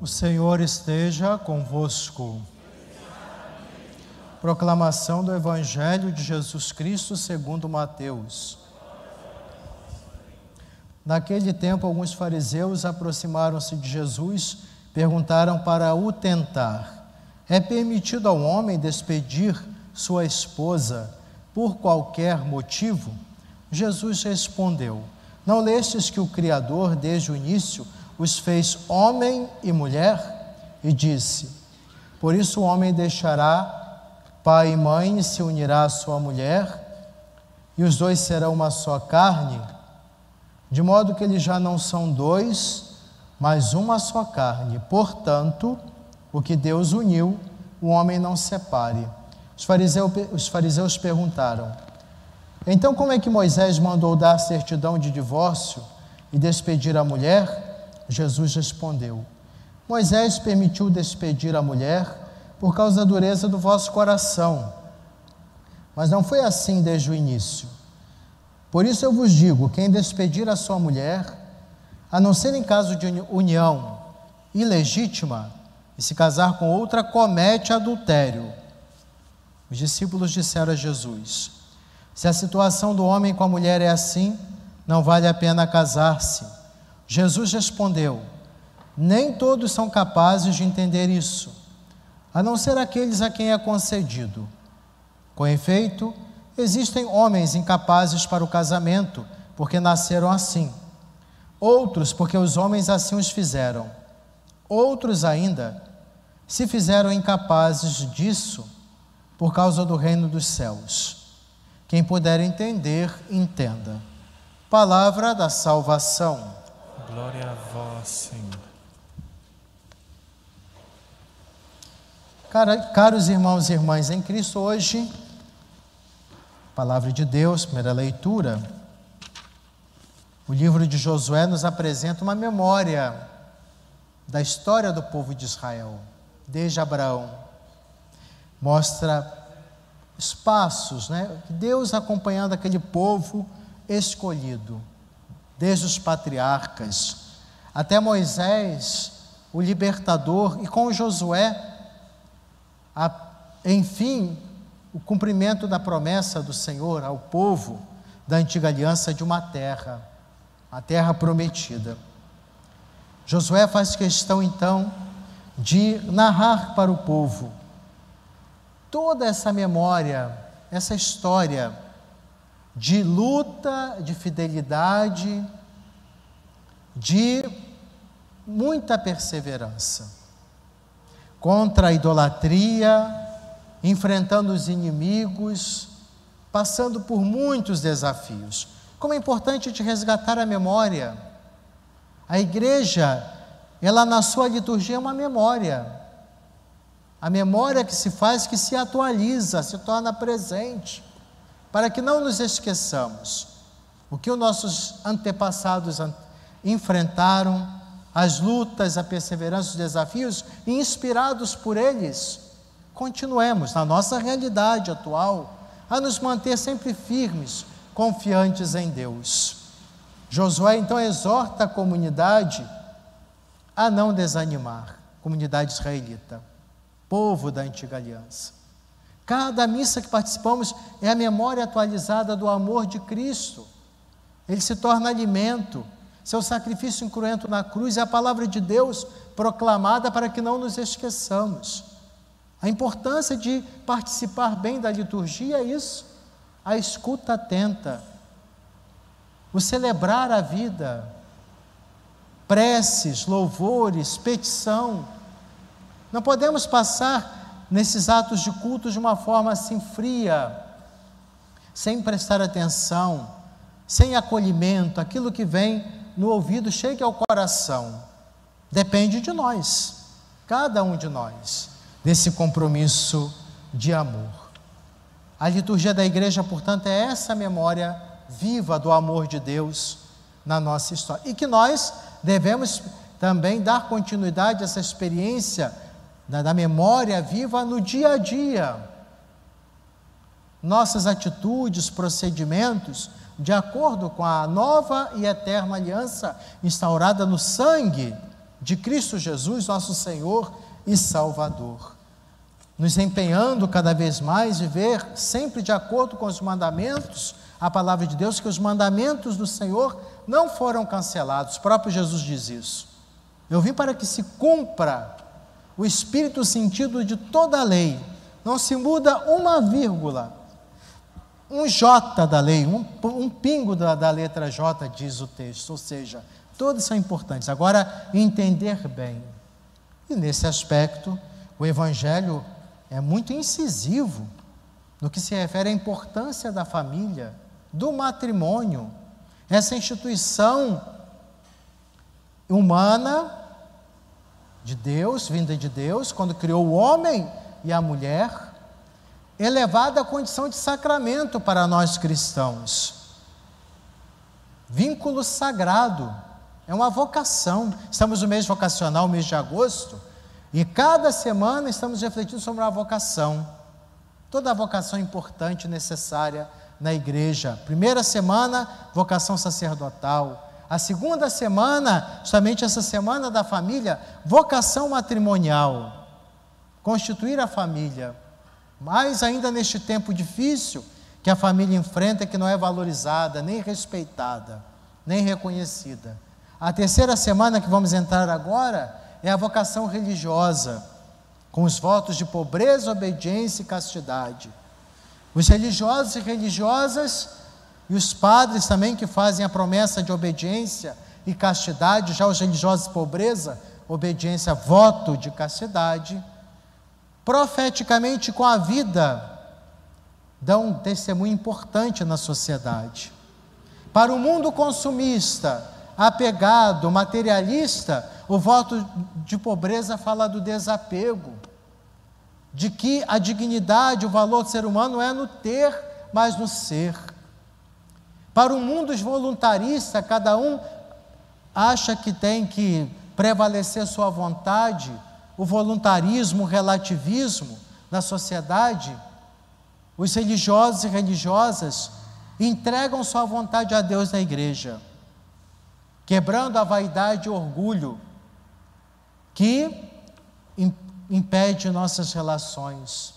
O Senhor esteja convosco. Proclamação do Evangelho de Jesus Cristo segundo Mateus. Naquele tempo, alguns fariseus aproximaram-se de Jesus, perguntaram para o tentar: É permitido ao homem despedir sua esposa por qualquer motivo? Jesus respondeu: Não lestes que o Criador, desde o início, os fez homem e mulher, e disse: Por isso o homem deixará pai e mãe e se unirá à sua mulher, e os dois serão uma só carne, de modo que eles já não são dois, mas uma só carne. Portanto, o que Deus uniu, o homem não separe. Os fariseus, os fariseus perguntaram: Então, como é que Moisés mandou dar certidão de divórcio e despedir a mulher? Jesus respondeu: Moisés permitiu despedir a mulher por causa da dureza do vosso coração. Mas não foi assim desde o início. Por isso eu vos digo: quem despedir a sua mulher, a não ser em caso de união ilegítima, e se casar com outra, comete adultério. Os discípulos disseram a Jesus: Se a situação do homem com a mulher é assim, não vale a pena casar-se. Jesus respondeu: Nem todos são capazes de entender isso, a não ser aqueles a quem é concedido. Com efeito, existem homens incapazes para o casamento, porque nasceram assim. Outros, porque os homens assim os fizeram. Outros ainda se fizeram incapazes disso por causa do reino dos céus. Quem puder entender, entenda. Palavra da salvação. Glória a vós, Senhor. Caros irmãos e irmãs em Cristo, hoje, Palavra de Deus, primeira leitura. O livro de Josué nos apresenta uma memória da história do povo de Israel, desde Abraão. Mostra espaços, né? Deus acompanhando aquele povo escolhido desde os patriarcas até Moisés, o libertador, e com Josué, a, enfim, o cumprimento da promessa do Senhor ao povo da antiga aliança de uma terra, a terra prometida. Josué faz questão então de narrar para o povo toda essa memória, essa história de luta, de fidelidade, de muita perseverança contra a idolatria, enfrentando os inimigos, passando por muitos desafios. Como é importante te resgatar a memória. A igreja, ela na sua liturgia é uma memória. A memória que se faz, que se atualiza, se torna presente para que não nos esqueçamos o que os nossos antepassados enfrentaram, as lutas, a perseverança, os desafios, e inspirados por eles, continuemos na nossa realidade atual a nos manter sempre firmes, confiantes em Deus. Josué então exorta a comunidade a não desanimar, comunidade israelita, povo da antiga aliança. Cada missa que participamos é a memória atualizada do amor de Cristo. Ele se torna alimento. Seu sacrifício incruento na cruz é a palavra de Deus proclamada para que não nos esqueçamos. A importância de participar bem da liturgia é isso, a escuta atenta, o celebrar a vida, preces, louvores, petição. Não podemos passar nesses atos de culto de uma forma assim fria, sem prestar atenção, sem acolhimento, aquilo que vem no ouvido chegue ao coração. Depende de nós, cada um de nós, desse compromisso de amor. A liturgia da igreja, portanto, é essa memória viva do amor de Deus na nossa história. E que nós devemos também dar continuidade a essa experiência da, da memória viva no dia a dia. Nossas atitudes, procedimentos, de acordo com a nova e eterna aliança instaurada no sangue de Cristo Jesus, nosso Senhor e Salvador. Nos empenhando cada vez mais viver sempre de acordo com os mandamentos, a palavra de Deus, que os mandamentos do Senhor não foram cancelados. O próprio Jesus diz isso. Eu vim para que se cumpra o espírito sentido de toda a lei. Não se muda uma vírgula, um J da lei, um, um pingo da, da letra J, diz o texto. Ou seja, todos são importantes. Agora, entender bem. E nesse aspecto, o Evangelho é muito incisivo no que se refere à importância da família, do matrimônio, essa instituição humana de Deus, vinda de Deus, quando criou o homem e a mulher, elevada à condição de sacramento para nós cristãos. Vínculo sagrado, é uma vocação. Estamos no mês vocacional, mês de agosto, e cada semana estamos refletindo sobre uma vocação. Toda vocação importante e necessária na igreja. Primeira semana, vocação sacerdotal. A segunda semana, justamente essa semana da família, vocação matrimonial. Constituir a família. Mais ainda neste tempo difícil que a família enfrenta, que não é valorizada, nem respeitada, nem reconhecida. A terceira semana que vamos entrar agora é a vocação religiosa, com os votos de pobreza, obediência e castidade. Os religiosos e religiosas e os padres também que fazem a promessa de obediência e castidade, já os religiosos de pobreza, obediência, voto de castidade, profeticamente com a vida, dão um testemunho importante na sociedade. Para o mundo consumista, apegado, materialista, o voto de pobreza fala do desapego de que a dignidade, o valor do ser humano é no ter, mas no ser. Para o mundo voluntarista, cada um acha que tem que prevalecer sua vontade, o voluntarismo, o relativismo na sociedade. Os religiosos e religiosas entregam sua vontade a Deus na igreja, quebrando a vaidade e orgulho que impede nossas relações.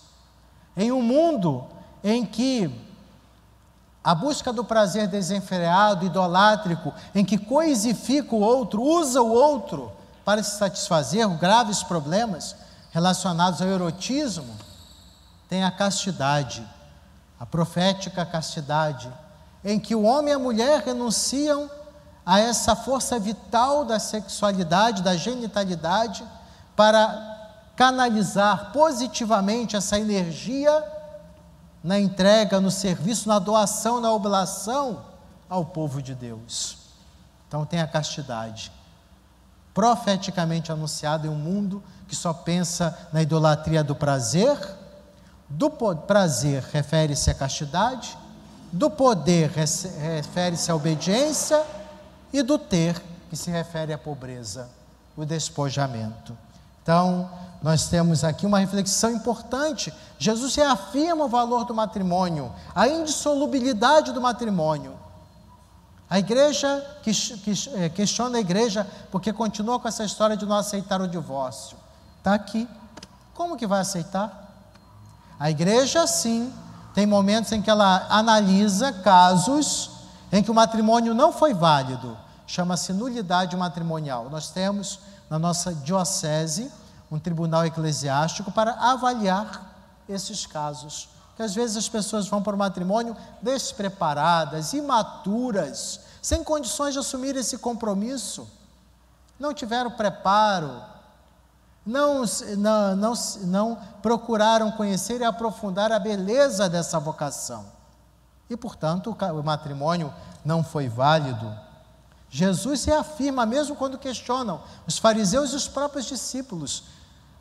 Em um mundo em que a busca do prazer desenfreado, idolátrico, em que coisifica o outro, usa o outro para se satisfazer graves problemas relacionados ao erotismo, tem a castidade, a profética castidade, em que o homem e a mulher renunciam a essa força vital da sexualidade, da genitalidade, para canalizar positivamente essa energia na entrega, no serviço, na doação, na oblação ao povo de Deus. Então tem a castidade, profeticamente anunciada em um mundo que só pensa na idolatria do prazer. Do prazer refere-se à castidade, do poder refere-se à obediência e do ter, que se refere à pobreza, o despojamento. Então, nós temos aqui uma reflexão importante. Jesus reafirma o valor do matrimônio, a indissolubilidade do matrimônio. A igreja eh, questiona a igreja porque continua com essa história de não aceitar o divórcio. Está aqui. Como que vai aceitar? A igreja, sim, tem momentos em que ela analisa casos em que o matrimônio não foi válido. Chama-se nulidade matrimonial. Nós temos na nossa diocese um tribunal eclesiástico para avaliar esses casos. Que às vezes as pessoas vão para o matrimônio despreparadas, imaturas, sem condições de assumir esse compromisso, não tiveram preparo, não, não, não, não procuraram conhecer e aprofundar a beleza dessa vocação. E, portanto, o matrimônio não foi válido. Jesus reafirma, mesmo quando questionam os fariseus e os próprios discípulos,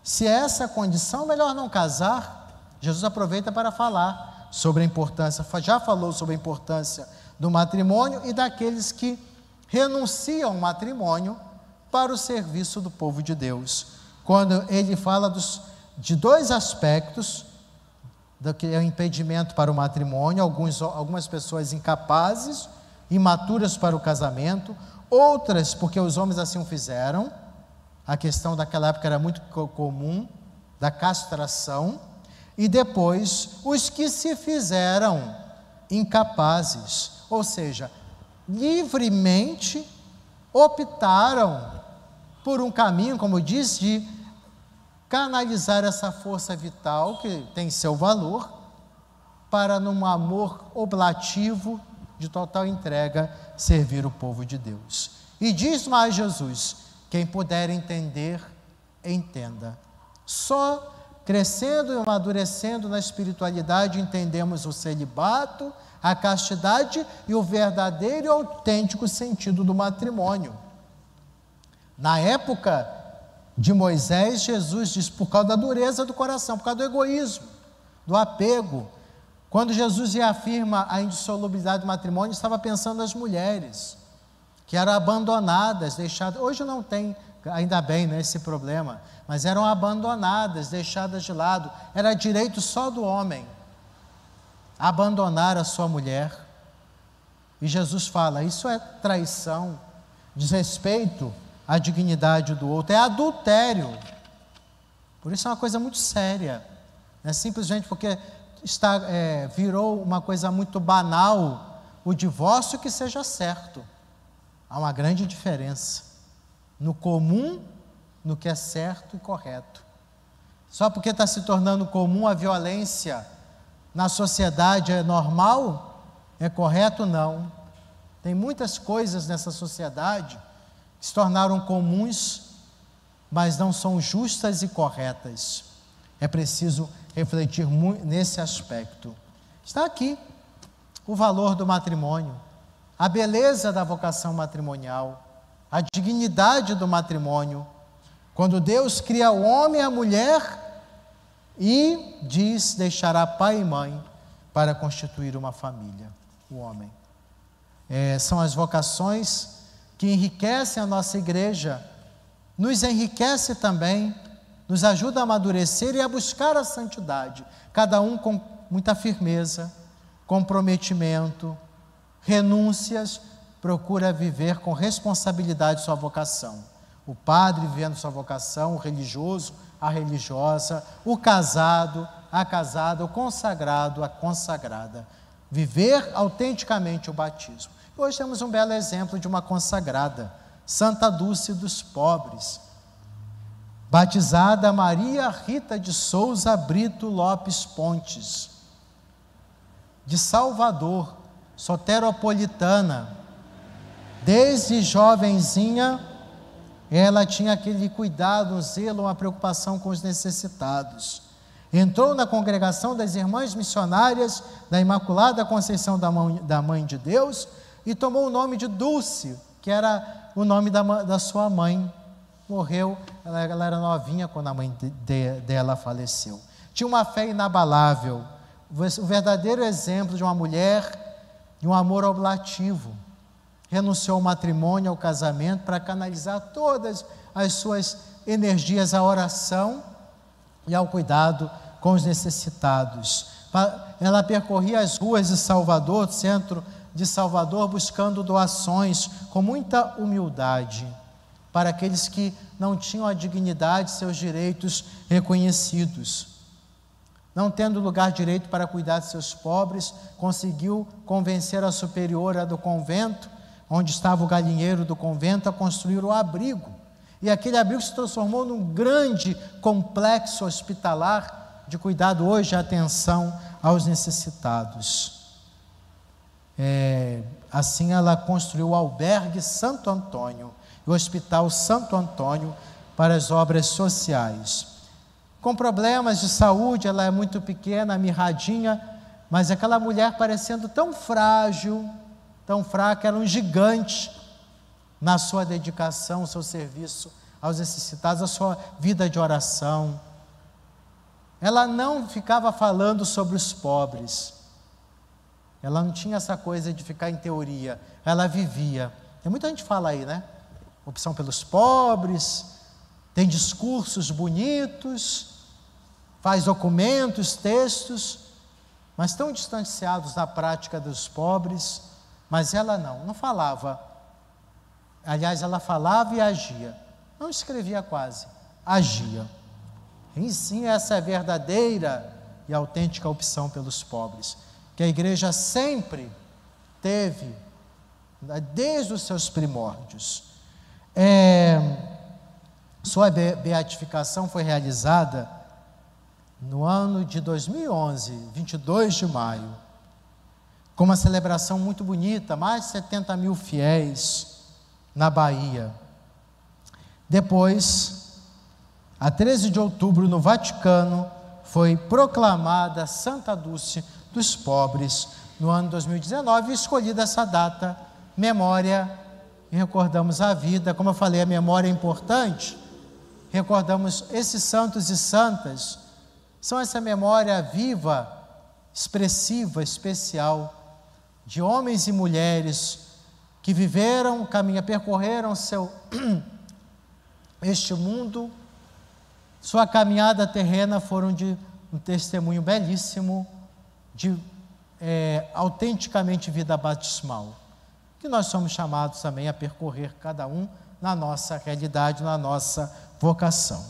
se é essa a condição, melhor não casar. Jesus aproveita para falar sobre a importância, já falou sobre a importância do matrimônio e daqueles que renunciam ao matrimônio para o serviço do povo de Deus. Quando ele fala dos, de dois aspectos do que é o impedimento para o matrimônio, alguns, algumas pessoas incapazes imaturas para o casamento, outras porque os homens assim o fizeram, a questão daquela época era muito comum, da castração, e depois os que se fizeram incapazes, ou seja, livremente optaram por um caminho, como disse, de canalizar essa força vital que tem seu valor para num amor oblativo de total entrega servir o povo de Deus. E diz mais Jesus: quem puder entender, entenda. Só crescendo e amadurecendo na espiritualidade entendemos o celibato, a castidade e o verdadeiro e autêntico sentido do matrimônio. Na época de Moisés, Jesus diz por causa da dureza do coração, por causa do egoísmo, do apego. Quando Jesus reafirma a indissolubilidade do matrimônio, estava pensando nas mulheres que eram abandonadas, deixadas. Hoje não tem, ainda bem, né, esse problema, mas eram abandonadas, deixadas de lado. Era direito só do homem abandonar a sua mulher. E Jesus fala: isso é traição, desrespeito à dignidade do outro, é adultério. Por isso é uma coisa muito séria. Não é simplesmente porque está, é, virou uma coisa muito banal o divórcio que seja certo. Há uma grande diferença no comum, no que é certo e correto. Só porque está se tornando comum a violência na sociedade é normal? É correto? Não. Tem muitas coisas nessa sociedade que se tornaram comuns, mas não são justas e corretas. É preciso refletir nesse aspecto. Está aqui o valor do matrimônio, a beleza da vocação matrimonial, a dignidade do matrimônio. Quando Deus cria o homem e a mulher, e diz: deixará pai e mãe para constituir uma família, o homem. É, são as vocações que enriquecem a nossa igreja, nos enriquece também, nos ajuda a amadurecer e a buscar a santidade, cada um com muita firmeza, comprometimento, renúncias, procura viver com responsabilidade sua vocação. O padre vivendo sua vocação, o religioso a religiosa, o casado, a casada, o consagrado, a consagrada. Viver autenticamente o batismo. Hoje temos um belo exemplo de uma consagrada, Santa Dulce dos Pobres, batizada Maria Rita de Souza Brito Lopes Pontes, de Salvador, soteropolitana, desde jovenzinha ela tinha aquele cuidado, um zelo, uma preocupação com os necessitados. Entrou na congregação das Irmãs Missionárias da Imaculada Conceição da Mãe, da Mãe de Deus e tomou o nome de Dulce, que era o nome da, da sua mãe. Morreu, ela, ela, era novinha quando a mãe de, de, dela faleceu. Tinha uma fé inabalável, o verdadeiro exemplo de uma mulher de um amor oblativo renunciou ao matrimônio, ao casamento, para canalizar todas as suas energias à oração e ao cuidado com os necessitados. Ela percorria as ruas de Salvador, centro de Salvador, buscando doações com muita humildade para aqueles que não tinham a dignidade, seus direitos reconhecidos. Não tendo lugar direito para cuidar de seus pobres, conseguiu convencer a superiora do convento onde estava o galinheiro do convento, a construir o abrigo. E aquele abrigo se transformou num grande complexo hospitalar de cuidado hoje atenção aos necessitados. É, assim ela construiu o albergue Santo Antônio, o Hospital Santo Antônio para as obras sociais. Com problemas de saúde, ela é muito pequena, mirradinha, mas aquela mulher parecendo tão frágil, tão fraca, era um gigante na sua dedicação, seu serviço aos necessitados, a sua vida de oração. Ela não ficava falando sobre os pobres. Ela não tinha essa coisa de ficar em teoria, ela vivia. Tem muita gente fala aí, né? Opção pelos pobres, tem discursos bonitos, faz documentos, textos, mas tão distanciados da prática dos pobres. Mas ela não, não falava. Aliás, ela falava e agia. Não escrevia quase, agia. E sim, essa é a verdadeira e autêntica opção pelos pobres, que a igreja sempre teve, desde os seus primórdios. É, sua beatificação foi realizada no ano de 2011, 22 de maio, com uma celebração muito bonita, mais de 70 mil fiéis na Bahia. Depois, a 13 de outubro, no Vaticano, foi proclamada Santa Dulce dos Pobres no ano 2019, e escolhida essa data, memória, e recordamos a vida. Como eu falei, a memória é importante. Recordamos esses santos e santas, são essa memória viva, expressiva, especial de homens e mulheres que viveram, caminha, percorreram seu este mundo, sua caminhada terrena foram de um testemunho belíssimo de é, autenticamente vida batismal, que nós somos chamados também a percorrer cada um na nossa realidade, na nossa vocação.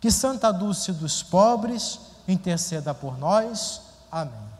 Que Santa Dulce dos pobres interceda por nós. Amém.